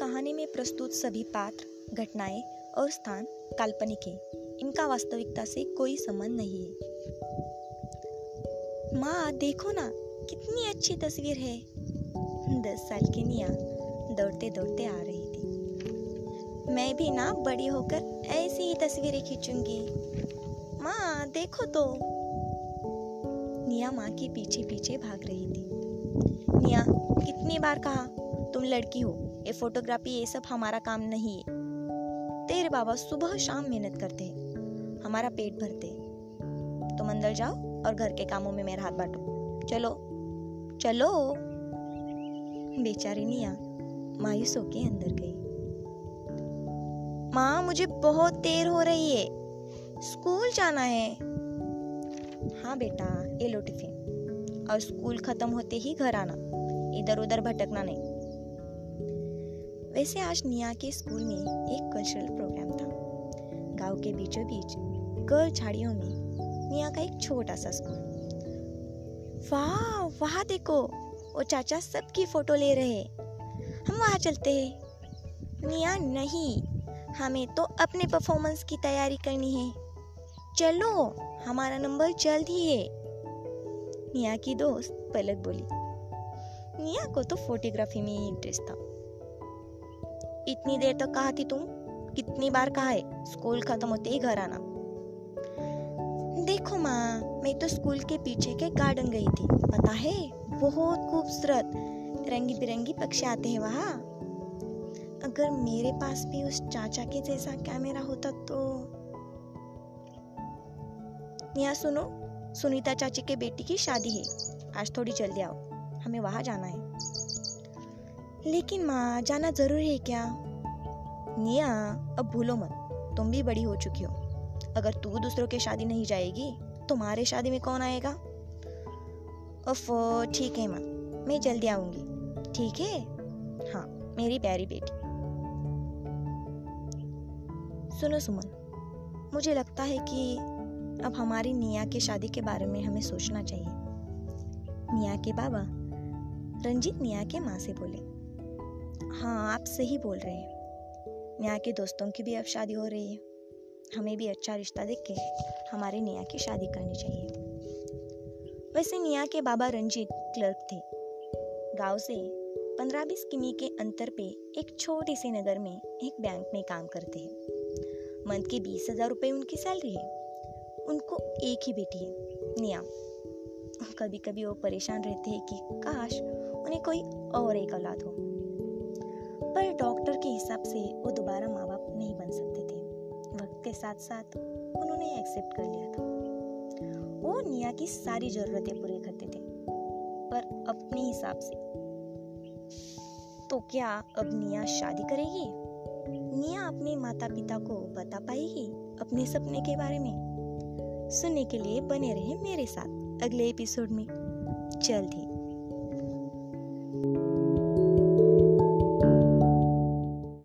कहानी में प्रस्तुत सभी पात्र, घटनाएँ और स्थान काल्पनिक है। इनका वास्तविकता से कोई संबंध नहीं है। माँ, देखो ना, कितनी अच्छी तस्वीर है। दस साल की निया दौड़ते दौड़ते आ रही थी। मैं भी ना बड़ी होकर ऐसी ही तस्वीरें खींचूँगी। माँ, देखो तो। निया माँ के पीछे पीछे भाग रही थी। निया कितनी बार कहा, तुम लड़की हो ये फोटोग्राफी, ये सब हमारा काम नहीं है। तेरे बाबा सुबह शाम मेहनत करते हैं, हमारा पेट भरते हैं। तुम अंदर जाओ और घर के कामों में मेरा हाथ बांटो। चलो चलो। बेचारी निया मायूस होके अंदर गई। माँ, मुझे बहुत देर हो रही है। स्कूल जाना है। हाँ बेटा, ये लो टिफ़िन। और स्कूल खत्म होते ही घर आना। इधर उधर भटकना नहीं। वैसे आज निया के स्कूल में एक कल्चरल प्रोग्राम था। गाँव के बीचों बीच गर्ल झाड़ियों में निया का एक छोटा सा स्कूल। वाह, वहाँ देखो, वो चाचा सबकी फ़ोटो ले रहे हम वहाँ चलते हैं। निया, नहीं, हमें तो अपने परफॉर्मेंस की तैयारी करनी है। चलो, हमारा नंबर जल्द ही है। निया की दोस्त पलक बोली, निया को तो फोटोग्राफी में ही इंटरेस्ट था। इतनी देर तक कहा थी तुम? कितनी बार कहा है? स्कूल खत्म होते ही घर आना। देखो माँ, मैं तो स्कूल के पीछे के गार्डन गई थी। पता है? बहुत खूबसूरत। रंगी बिरंगी पक्षी आते हैं वहाँ। अगर मेरे पास भी उस चाचा के जैसा कैमरा होता तो। निया सुनो, सुनीता चाची के बेटी की शादी है। आज थोड़ी जल्दी आओ। हमें वहाँ जाना है। लेकिन माँ, जाना ज़रूरी है क्या? निया, अब भूलो मत। तुम भी बड़ी हो चुकी हो। अगर तू दूसरों के शादी नहीं जाएगी, तुम्हारे शादी में कौन आएगा? ओफो ठीक है माँ, मैं जल्दी आऊँगी। ठीक है? हाँ मेरी प्यारी बेटी। सुनो सुमन, मुझे लगता है कि अब हमारी निया की शादी के बारे में हमें सोचना चाहिए। निया के बाबा, रंजीत निया के माँ से बोले। हाँ आप सही बोल रहे हैं। निया के दोस्तों की भी अब शादी हो रही है। हमें भी अच्छा रिश्ता देख के हमारे निया की शादी करनी चाहिए। वैसे निया के बाबा रंजीत क्लर्क थे। गाँव से पंद्रह बीस किमी के अंतर पे एक छोटे से नगर में एक बैंक में काम करते हैं। मंथ के बीस हज़ार रुपये उनकी सैलरी है। उनको एक ही बेटी है, निया। कभी कभी वो परेशान रहते हैं कि, काश उन्हें कोई और एक औलाद हो। पर डॉक्टर के हिसाब से वो दोबारा माँ बाप नहीं बन सकते थे। वक्त के साथ साथ उन्होंने एक्सेप्ट कर लिया था। वो निया की सारी जरूरतें पूरी करते थे, पर अपने हिसाब से। तो क्या अब निया शादी करेगी? निया अपने माता पिता को बता पाएगी अपने सपने के बारे में? सुनने के लिए बने रहे मेरे साथ अगले एपिसोड में। जल्द ही।